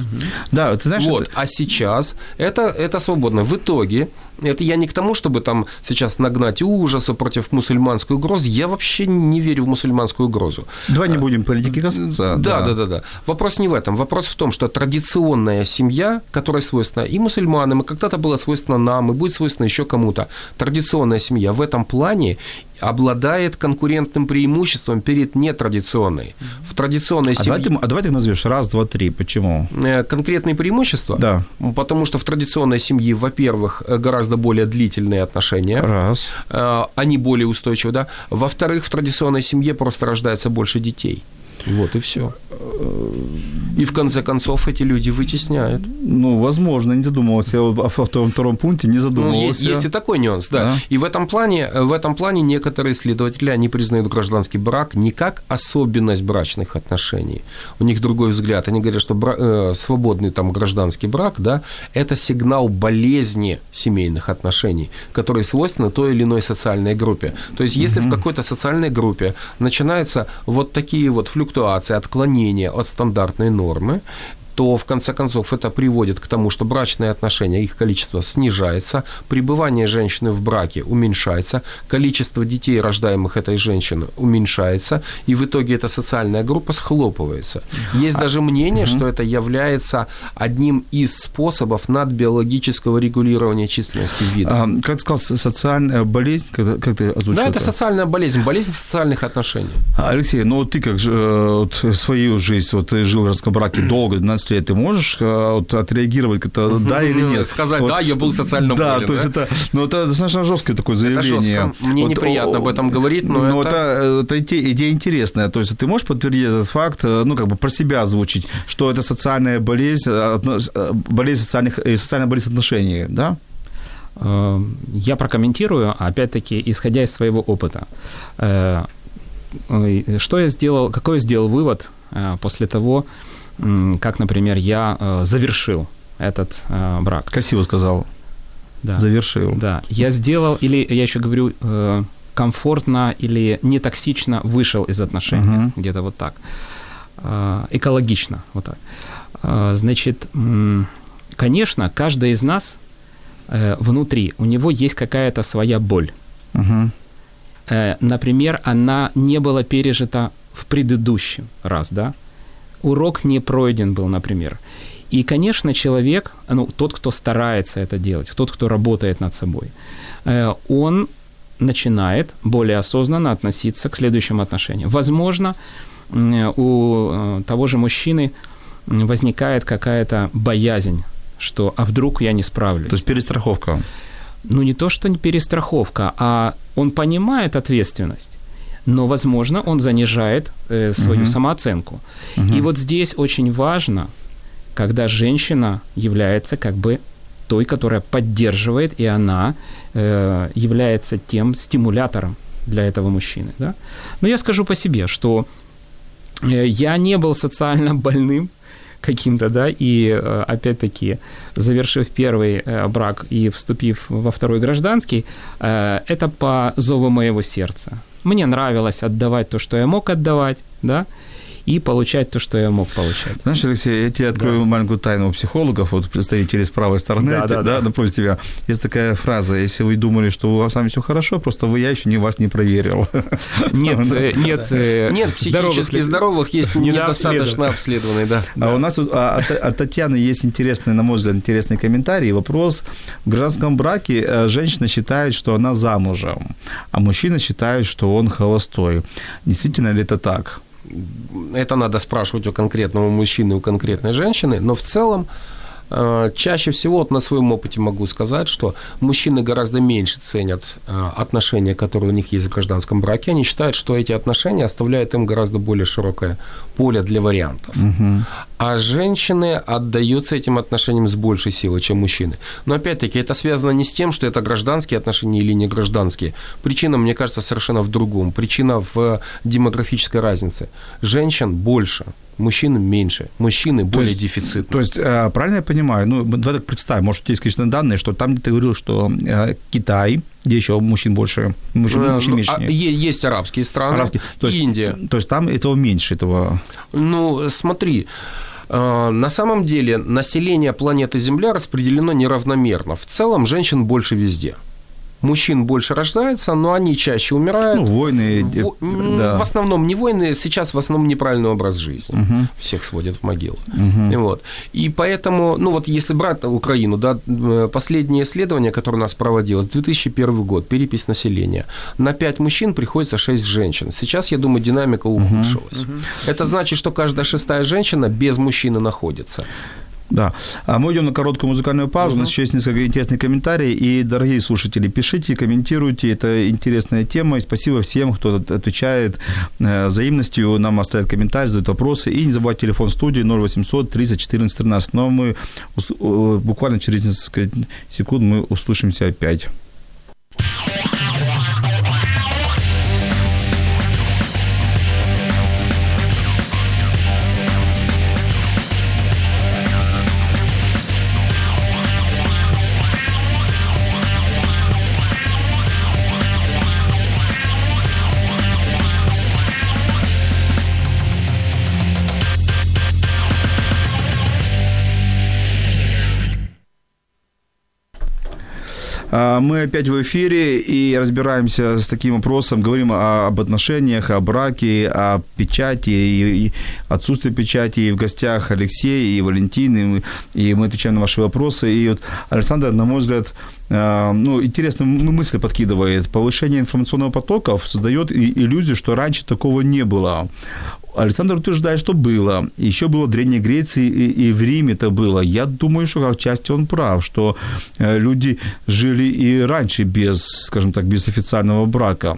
Да, ты знаешь, Вот, это- а сейчас это, это свободно. В итоге, это я не к тому, чтобы там сейчас нагнать ужаса против мусульманской угрозы. Я вообще не верю в мусульманскую угрозу. давай не будем политики касаться. Да, да, да, да. Вопрос не в этом. Вопрос в том, что традиционная семья, которая свойственна и мусульманам, и когда-то была свойственна нам, и будет свойственна еще кому-то, традиционная семья в этом плане обладает конкурентным преимуществом перед нетрадиционной. В традиционной А семье... давай, ты, а давай ты назовешь раз, два, три. Почему? Э, Конкретные преимущества? Да. Потому что в традиционной семье, во-первых, э, гораздо более длительные отношения. Раз. Э, Они более устойчивы, да. Во-вторых, в традиционной семье просто рождается больше детей. Вот и все. И в конце концов эти люди вытесняют. Ну, возможно, не задумывался. Я о втором, втором пункте не Ну, задумывался. есть, есть и такой нюанс, да. Да. И в этом плане, в этом плане некоторые исследователи, они признают гражданский брак не как особенность брачных отношений. У них другой взгляд. Они говорят, что бра- э, свободный там гражданский брак, да, это сигнал болезни семейных отношений, которые свойственны той или иной социальной группе. То есть, если в какой-то социальной группе начинаются вот такие вот флюктуации, отклонения от стандартной нормы, то в конце концов это приводит к тому, что брачные отношения, их количество снижается, пребывание женщины в браке уменьшается, количество детей, рождаемых этой женщиной, уменьшается, и в итоге эта социальная группа схлопывается. Есть даже мнение, что это является одним из способов надбиологического регулирования численности вида. А, как ты сказал, со- социальная болезнь, как, ты- озвучил? да, это социальная болезнь, болезнь социальных отношений. Алексей, ну вот ты как э, вот, свою жизнь, вот ты жил в браке долго, 12 лет, ты можешь э, вот, отреагировать как-то да или нет? Сказать, Вот, да, я был социально Да, болен, то есть да? это, ну это достаточно жесткое такое заявление. жестко. Мне неприятно об этом говорить, но ну, это- это, это идея, интересная. То есть ты можешь подтвердить этот факт, э, ну как бы про себя озвучить, что это социальная болезнь, э, болезнь социальных, социальная болезнь отношений, да? Э, Я прокомментирую, опять-таки, исходя из своего опыта. Что я сделал, какой я сделал вывод после того, как, например, я э, завершил этот э, брак? Красиво сказал. Да. Завершил. Да, я сделал, или я еще говорю, э, комфортно или не токсично вышел из отношений, Мгм. где-то вот так. Экологично, вот так. Значит, конечно, каждый из нас внутри, у него есть какая-то своя боль. Э, Например, она не была пережита в предыдущем раз, да? Урок не пройден был, например. И, конечно, человек, ну, тот, кто старается это делать, тот, кто работает над собой, э, он начинает более осознанно относиться к следующим отношениям. Возможно, у э, того же мужчины возникает какая-то боязнь, что «а вдруг я не справлюсь?» То есть перестраховка. ну не то, что не перестраховка, а он понимает ответственность, но, возможно, он занижает э, свою uh-huh. самооценку. Uh-huh. И вот здесь очень важно, когда женщина является как бы той, которая поддерживает, и она э, является тем стимулятором для этого мужчины. Да? Но я скажу по себе, что э, я не был социально больным каким-то, да, и э, опять-таки, завершив первый э, брак и вступив во второй гражданский, это по зову моего сердца. Мне нравилось отдавать то, что я мог отдавать, да, и получать то, что я мог получать. Знаешь, Алексей, я тебе открою да. маленькую тайну у психологов, вот представители с правой стороны, да, да, да, напротив тебя. Есть такая фраза, если вы думали, что у вас с вами все хорошо, просто вы, я еще не вас не проверил. Нет, э, нет, э, нет, психически здоровых есть недостаточно обследованные, да. А у нас а, от Татьяны есть интересный, на мой взгляд, интересный комментарий. Вопрос. В гражданском браке э, женщина считает, что она замужем, а мужчина считает, что он холостой. Действительно ли это так? Это надо спрашивать у конкретного мужчины, у конкретной женщины, но в целом чаще всего вот на своем опыте могу сказать, что мужчины гораздо меньше ценят э, отношения, которые у них есть в гражданском браке. Они считают, что эти отношения оставляют им гораздо более широкое поле для вариантов. Угу. А женщины отдаются этим отношениям с большей силой, чем мужчины. Но опять-таки это связано не с тем, что это гражданские отношения или не гражданские. Причина, мне кажется, совершенно в другом. Причина в демографической разнице. Женщин больше мужчин меньше, мужчины более есть, дефицитны. То есть, э, правильно я понимаю, ну, давай так представим, может, есть, конечно, данные, что там, где ты говорил, что э, Китай, где еще мужчин больше, мужчин, ну, мужчин меньше. А, есть арабские страны, арабские, то есть, Индия. То есть там этого меньше, этого... Ну, смотри, э, на самом деле население планеты Земля распределено неравномерно. В целом женщин больше везде мужчин больше рождается, но они чаще умирают. Ну, войны. В, да. в основном не войны, сейчас в основном неправильный образ жизни. Угу. Всех сводят в могилу. Угу. Вот. И поэтому, ну вот если брать Украину, да, последнее исследование, которое у нас проводилось, 2001 год, перепись населения. На 5 мужчин приходится 6 женщин. Сейчас, я думаю, динамика ухудшилась. Угу. Это значит, что каждая шестая женщина без мужчины находится. Да. А мы идем на короткую музыкальную паузу. У нас еще есть несколько интересных комментариев. И, дорогие слушатели, пишите, комментируйте. Это интересная тема. И спасибо всем, кто отвечает э, взаимностью, нам оставляет комментарии, задает вопросы. И не забывайте телефон студии 0800 30 14 13. Но мы буквально через несколько секунд мы услышимся опять. Мы опять в эфире и разбираемся с таким вопросом. Говорим об отношениях, о браке, о печати и отсутствии печати. И в гостях Алексей и Валентин, и мы, отвечаем на ваши вопросы. И вот Александр, на мой взгляд, а, ну, интересную мысль подкидывает. Повышение информационного потока создает иллюзию, что раньше такого не было. Александр утверждает, что было. Еще было в Древней Греции и, и в Риме это было. Я думаю, что как части он прав, что э, люди жили и раньше без, скажем так, без официального брака.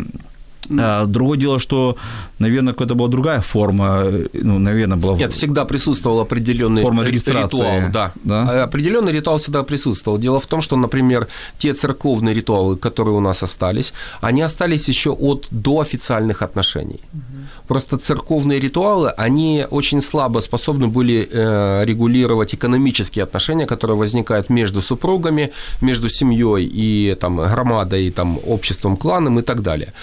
А, другое дело, что, наверное, какая-то была другая форма, ну, наверное, была... Нет, всегда присутствовал определенный форма регистрации. ритуал. Да. да. А, определенный ритуал всегда присутствовал. Дело в том, что, например, те церковные ритуалы, которые у нас остались, они остались еще от до официальных отношений. Угу. Просто церковные ритуалы, они очень слабо способны были э, регулировать экономические отношения, которые возникают между супругами, между семьей и там, громадой, и, там, обществом, кланом и так далее.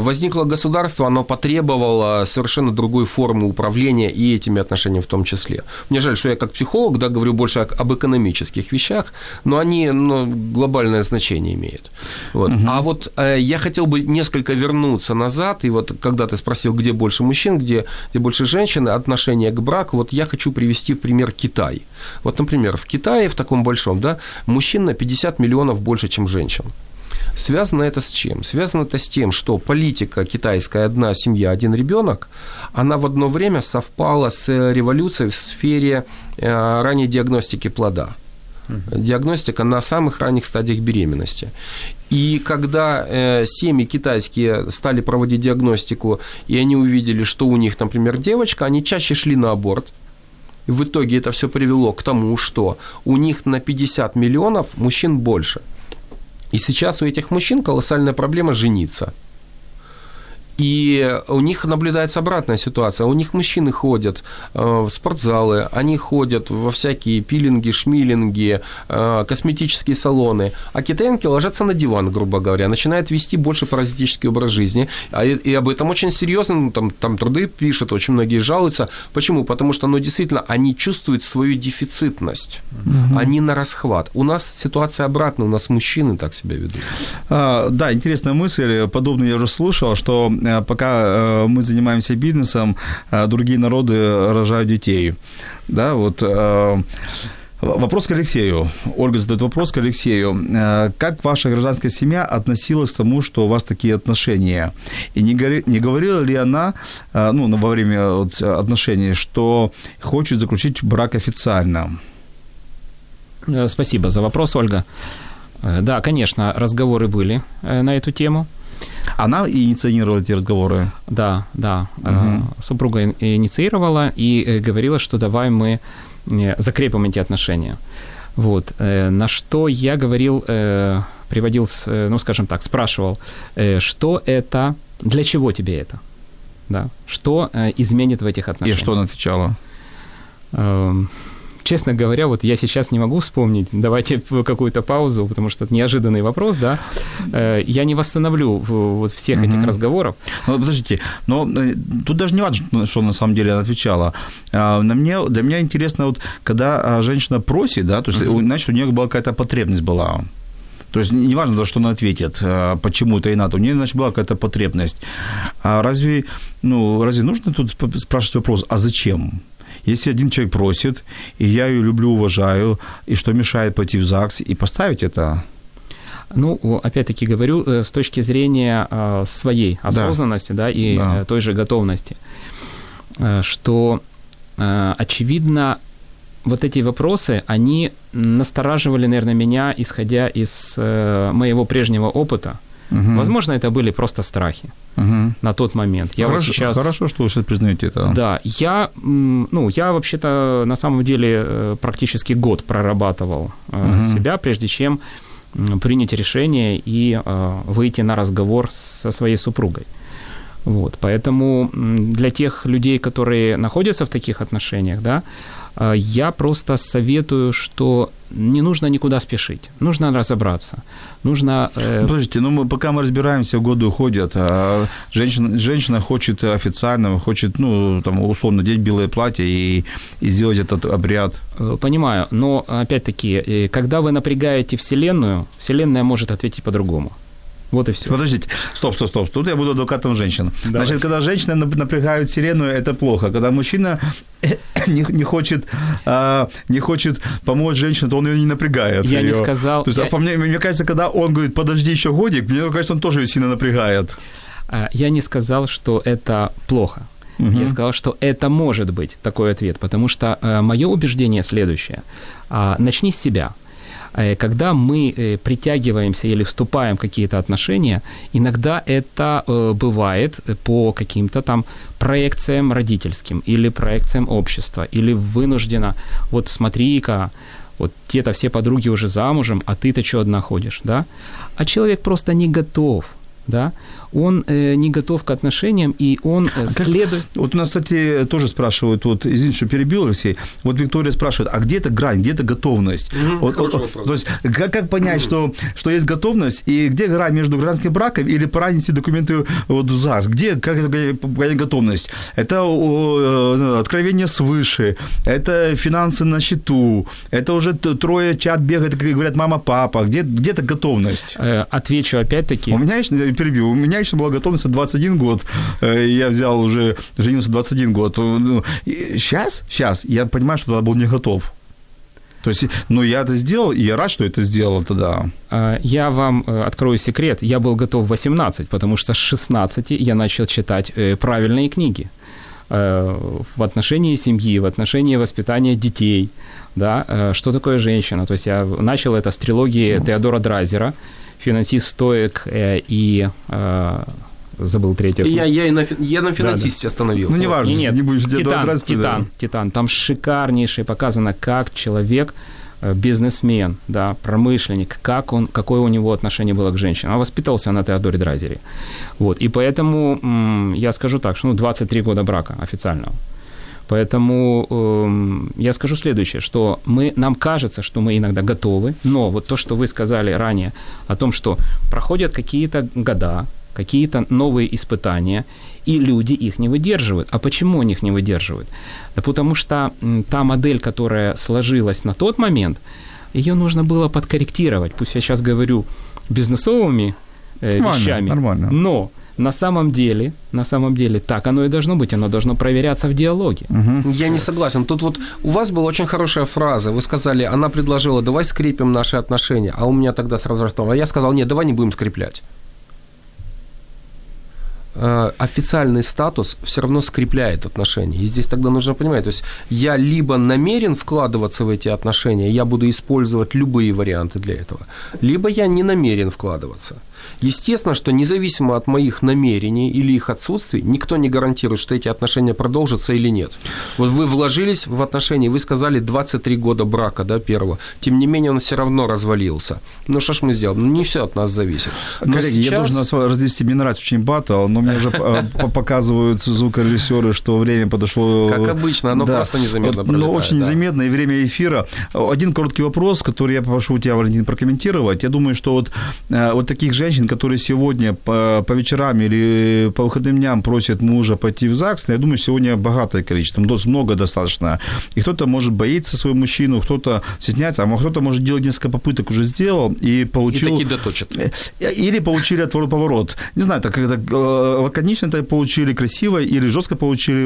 Возникло государство, оно потребовало совершенно другой формы управления и этими отношениями в том числе. Мне жаль, что я как психолог да, говорю больше об экономических вещах, но они ну, глобальное значение имеют. Вот. Угу. А вот э, я хотел бы несколько вернуться назад, и вот когда ты спросил, где больше мужчин, где, где больше женщин, отношение к браку. Вот я хочу привести в пример Китай. Вот, например, в Китае, в таком большом, да, мужчин на 50 миллионов больше, чем женщин. Связано это с чем? Связано это с тем, что политика китайская «одна семья, один ребенок», она в одно время совпала с революцией в сфере э, ранней диагностики плода. Диагностика на самых ранних стадиях беременности. И когда э, семьи китайские стали проводить диагностику, и они увидели, что у них, например, девочка, они чаще шли на аборт. В итоге это все привело к тому, что у них на 50 миллионов мужчин больше. И сейчас у этих мужчин колоссальная проблема жениться – и у них наблюдается обратная ситуация. У них мужчины ходят э, в спортзалы, они ходят во всякие пилинги, шмилинги, э, косметические салоны, а китаянки ложатся на диван, грубо говоря, начинают вести больше паразитический образ жизни. А и об этом очень серьезно, ну, там, там труды пишут, очень многие жалуются. Почему? Потому что, ну, действительно, они чувствуют свою дефицитность, угу. они на расхват. У нас ситуация обратная, у нас мужчины так себя ведут. А, да, интересная мысль, подобную я уже слушал, что пока э, мы занимаемся бизнесом, э, другие народы рожают детей. Да, вот Вопрос к Алексею. Ольга задает вопрос к Алексею. Как ваша гражданская семья относилась к тому, что у вас такие отношения? И не, говори, не говорила ли она, ну, во время отношений, что хочет заключить брак официально? Спасибо за вопрос, Ольга. Да, конечно, разговоры были на эту тему. Она инициировала эти разговоры? Да, да. Угу. Супруга инициировала и э, говорила, что давай мы э, закрепим эти отношения. Вот. На что я говорил, приводил, ну, скажем так, спрашивал, что это, для чего тебе это? Да. Что изменит в этих отношениях? И что она отвечала? Честно говоря, вот я сейчас не могу вспомнить. Давайте какую-то паузу, потому что это неожиданный вопрос, да. Э, я не восстановлю вот всех этих угу. разговоров. Ну, подождите, но э, тут даже не важно, что на самом деле она отвечала. А, на мне, для меня интересно, вот, когда а, женщина просит, да, то есть, угу. значит, у нее была какая-то потребность была. То есть неважно, за что она ответит, а, почему это и надо. У нее, значит, была какая-то потребность. А разве, ну, разве нужно тут спрашивать вопрос, а зачем? Если один человек просит, и я ее люблю, уважаю, и что мешает пойти в ЗАГС и поставить это? Ну, опять-таки говорю, э, с точки зрения э, своей осознанности, да, да и да. Э, той же готовности, что, очевидно, вот эти вопросы, они настораживали, наверное, меня, исходя из моего прежнего опыта, Угу. Возможно, это были просто страхи угу. на тот момент. Я хорошо, вот сейчас... хорошо, что вы сейчас признаете это. Да, я, ну, я вообще-то на самом деле э, практически год прорабатывал угу. себя, прежде чем принять решение и э, выйти на разговор со своей супругой. Вот, поэтому для тех людей, которые находятся в таких отношениях, да, я просто советую, что не нужно никуда спешить, нужно разобраться. Нужно... Э... Подождите, ну мы, пока мы разбираемся, годы уходят, а женщина, женщина хочет официально, хочет, ну, там, условно, надеть белое платье и, и сделать этот обряд. Э, понимаю, но, опять-таки, э, когда вы напрягаете Вселенную, Вселенная может ответить по-другому. Вот и все. Подождите, стоп, стоп, стоп. Тут я буду адвокатом женщин. Давайте. Значит, когда женщина напрягают сирену, это плохо. Когда мужчина не, не хочет а, не хочет помочь женщине, то он ее не напрягает. Я ее. не сказал. То есть, я... а по мне, мне кажется, когда он говорит, подожди еще годик, мне кажется, он тоже ее сильно напрягает. А, я не сказал, что это плохо. Угу. Я сказал, что это может быть такой ответ, потому что э, мое убеждение следующее. Э, начни с себя. Э, когда мы э, притягиваемся или вступаем в какие-то отношения, иногда это э, бывает по каким-то там проекциям родительским или проекциям общества, или вынуждено, вот смотри-ка, вот те-то все подруги уже замужем, а ты-то что одна ходишь, да? А человек просто не готов, да? Он э, не готов к отношениям, и он э, следует... Вот у нас, кстати, тоже спрашивают, вот, извините, что перебил, Алексей, вот Виктория спрашивает, а где эта грань, где эта готовность? Mm-hmm, вот, вот, то есть, как, как понять, mm-hmm. что, что есть готовность, и где грань между гражданским браком или пора нести документы вот в ЗАГС? Где, как это готовность? Это о, откровение свыше, это финансы на счету, это уже трое чат бегает, как говорят, мама, папа, где, где эта готовность? Э, отвечу опять-таки. У меня, перебью, у меня конечно, была готовность 21 год. Э, я взял уже, женился 21 год. Сейчас, ну, сейчас я понимаю, что тогда был не готов. То есть, ну, я это сделал, и я рад, что это сделал тогда. А, я вам э, открою секрет. Я был готов в 18, потому что с 16 я начал читать э, правильные книги. Э, в отношении семьи, в отношении воспитания детей, да, э, что такое женщина. То есть я начал это с трилогии Теодора Драйзера, финансист, стоек э, и забыл третьего. Я, я, и на, я на финансисте да, да. остановился. Ну, не важно, не, нет, не будешь Титан, Титан, Титан, Титан. Там шикарнейше показано, как человек бизнесмен, да, промышленник, как он, какое у него отношение было к женщинам. Он воспитывался на Теодоре Драйзере. Вот. И поэтому я скажу так, что ну, 23 года брака официального. Поэтому э, я скажу следующее, что мы, нам кажется, что мы иногда готовы, но вот то, что вы сказали ранее о том, что проходят какие-то года, какие-то новые испытания, и люди их не выдерживают. А почему они их не выдерживают? Да потому что та модель, которая сложилась на тот момент, ее нужно было подкорректировать. Пусть я сейчас говорю бизнесовыми э, нормально, вещами, нормально. но на самом деле, на самом деле, так оно и должно быть, оно должно проверяться в диалоге. Угу. Я не согласен. Тут вот у вас была очень хорошая фраза. Вы сказали, она предложила, давай скрепим наши отношения, а у меня тогда сразу что? А я сказал, нет, давай не будем скреплять. Э, официальный статус все равно скрепляет отношения. И здесь тогда нужно понимать, то есть я либо намерен вкладываться в эти отношения, я буду использовать любые варианты для этого, либо я не намерен вкладываться. Естественно, что независимо от моих намерений или их отсутствий, никто не гарантирует, что эти отношения продолжатся или нет. Вот вы вложились в отношения, вы сказали 23 года брака, да, первого. Тем не менее, он все равно развалился. Ну, что ж мы сделаем? Ну, не все от нас зависит. Но Коллеги, сейчас... я должен вас развести. Мне нравится очень батл, но мне уже э, показывают звукорежиссеры, что время подошло... Как обычно, оно просто незаметно Ну, очень незаметно, и время эфира. Один короткий вопрос, который я попрошу тебя, Валентин, прокомментировать. Я думаю, что вот, э, вот таких женщин, которые сегодня по, по вечерам или по выходным дням просят мужа пойти в ЗАГС, я думаю, сегодня богатое количество, много достаточно. И кто-то может боится своего мужчину, кто-то стесняется, а кто-то может делать несколько попыток, уже сделал и получил... И таки доточат. Э, или получили отворот поворот. Не знаю, так это э, лаконично это получили красиво, или жестко получили,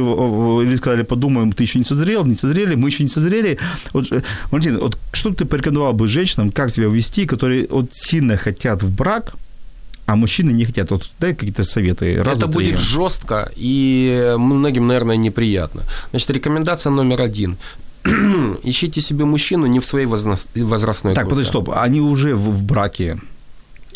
или сказали, подумаем, ты еще не созрел, не созрели, мы еще не созрели. Вот, э, Валентин, вот что ты порекомендовал бы женщинам, как себя вести, которые вот сильно хотят в брак, а мужчины не хотят. Вот дай какие-то советы. Раз, Это два, будет жестко и многим, наверное, неприятно. Значит, рекомендация номер один. Ищите себе мужчину не в своей возрастной Так, группе. подожди, стоп. Они уже в, в браке.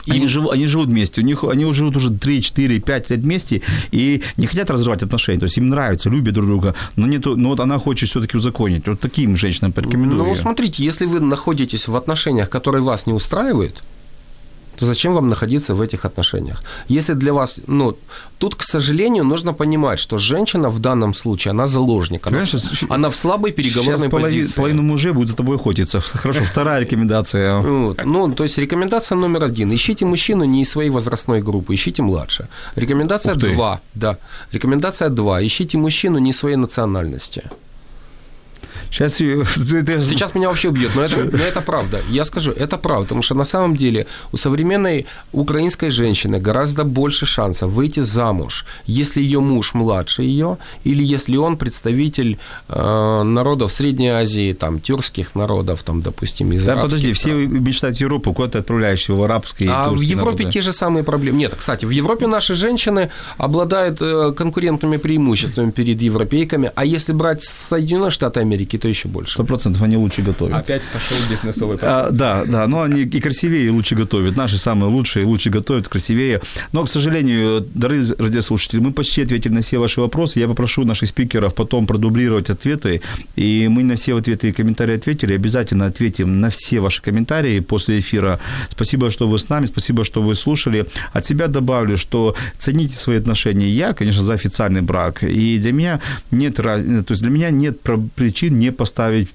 Им... Они, живут, они живут вместе, у них, они живут уже 3, 4, 5 лет вместе и не хотят разрывать отношения. То есть им нравится, любят друг друга, но, нету, но вот она хочет все-таки узаконить. Вот таким женщинам порекомендую. Ну, смотрите, если вы находитесь в отношениях, которые вас не устраивают, то зачем вам находиться в этих отношениях? Если для вас, ну, тут, к сожалению, нужно понимать, что женщина в данном случае, она заложник, она, в, она в слабой переговорной половина, позиции. половина мужей будет за тобой охотиться. Хорошо, вторая рекомендация. Вот. Ну, то есть рекомендация номер один. Ищите мужчину не из своей возрастной группы, ищите младше. Рекомендация два, да. Рекомендация два. Ищите мужчину не своей национальности. Сейчас, Сейчас меня вообще убьют, но это, но это правда. Я скажу, это правда, потому что на самом деле у современной украинской женщины гораздо больше шансов выйти замуж, если ее муж младше ее, или если он представитель э, народов Средней Азии, там, тюркских народов, там, допустим, из Да, подожди, стран. все мечтают Европу, куда ты отправляешься, в арабские А в Европе народы. те же самые проблемы. Нет, кстати, в Европе наши женщины обладают э, конкурентными преимуществами перед европейками, а если брать Соединенные Штаты Америки, то еще больше. Сто процентов они лучше готовят. Опять пошел бизнесовый а, Да, да, но они и красивее, и лучше готовят. Наши самые лучшие, лучше готовят, красивее. Но, к сожалению, дорогие радиослушатели, мы почти ответили на все ваши вопросы. Я попрошу наших спикеров потом продублировать ответы, и мы на все ответы и комментарии ответили. Обязательно ответим на все ваши комментарии после эфира. Спасибо, что вы с нами, спасибо, что вы слушали. От себя добавлю, что цените свои отношения. Я, конечно, за официальный брак, и для меня нет, то есть для меня нет причин не поставить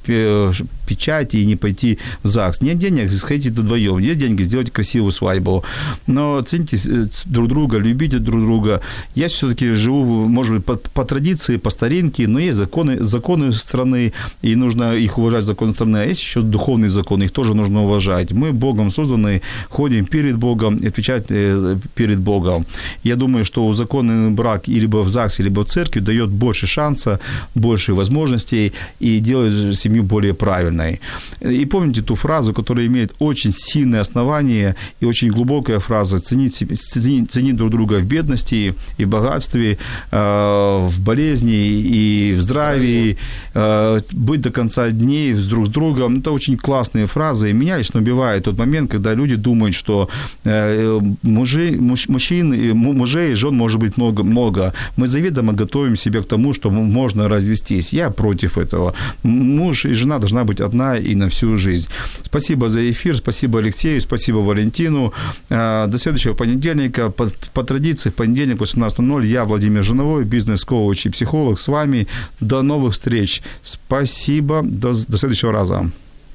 печать и не пойти в ЗАГС. Нет денег, сходите вдвоем. Есть деньги, сделать красивую свадьбу. Но цените э, друг друга, любите друг друга. Я все-таки живу, может быть, по, по традиции, по старинке, но есть законы, законы страны, и нужно их уважать, законы страны. А есть еще духовные законы, их тоже нужно уважать. Мы Богом созданы, ходим перед Богом отвечать э, перед Богом. Я думаю, что узаконенный брак либо в ЗАГСе, либо в церкви дает больше шанса, больше возможностей, и делает семью более правильной. И помните ту фразу, которая имеет очень сильное основание и очень глубокая фраза «ценить, ценить, ценить друг друга в бедности и в богатстве, э, в болезни и в здравии, э, быть до конца дней друг с другом». Это очень классные фразы. И меня лично убивает тот момент, когда люди думают, что э, мужи, муж, мужчин, мужей и жен может быть много, много. Мы заведомо готовим себя к тому, что можно развестись. Я против этого Муж и жена должна быть одна и на всю жизнь. Спасибо за эфир, спасибо Алексею, спасибо Валентину. Э, до следующего понедельника. По, по традиции, в понедельник 18.00 я, Владимир Жиновой, бизнес-коуч и психолог с вами. До новых встреч. Спасибо. До, до следующего раза.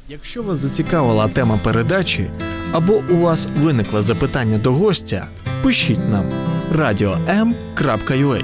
Якщо вас зацікавила тема передачі або у вас виникло запитання до гостя, пишіть нам radio.m.ua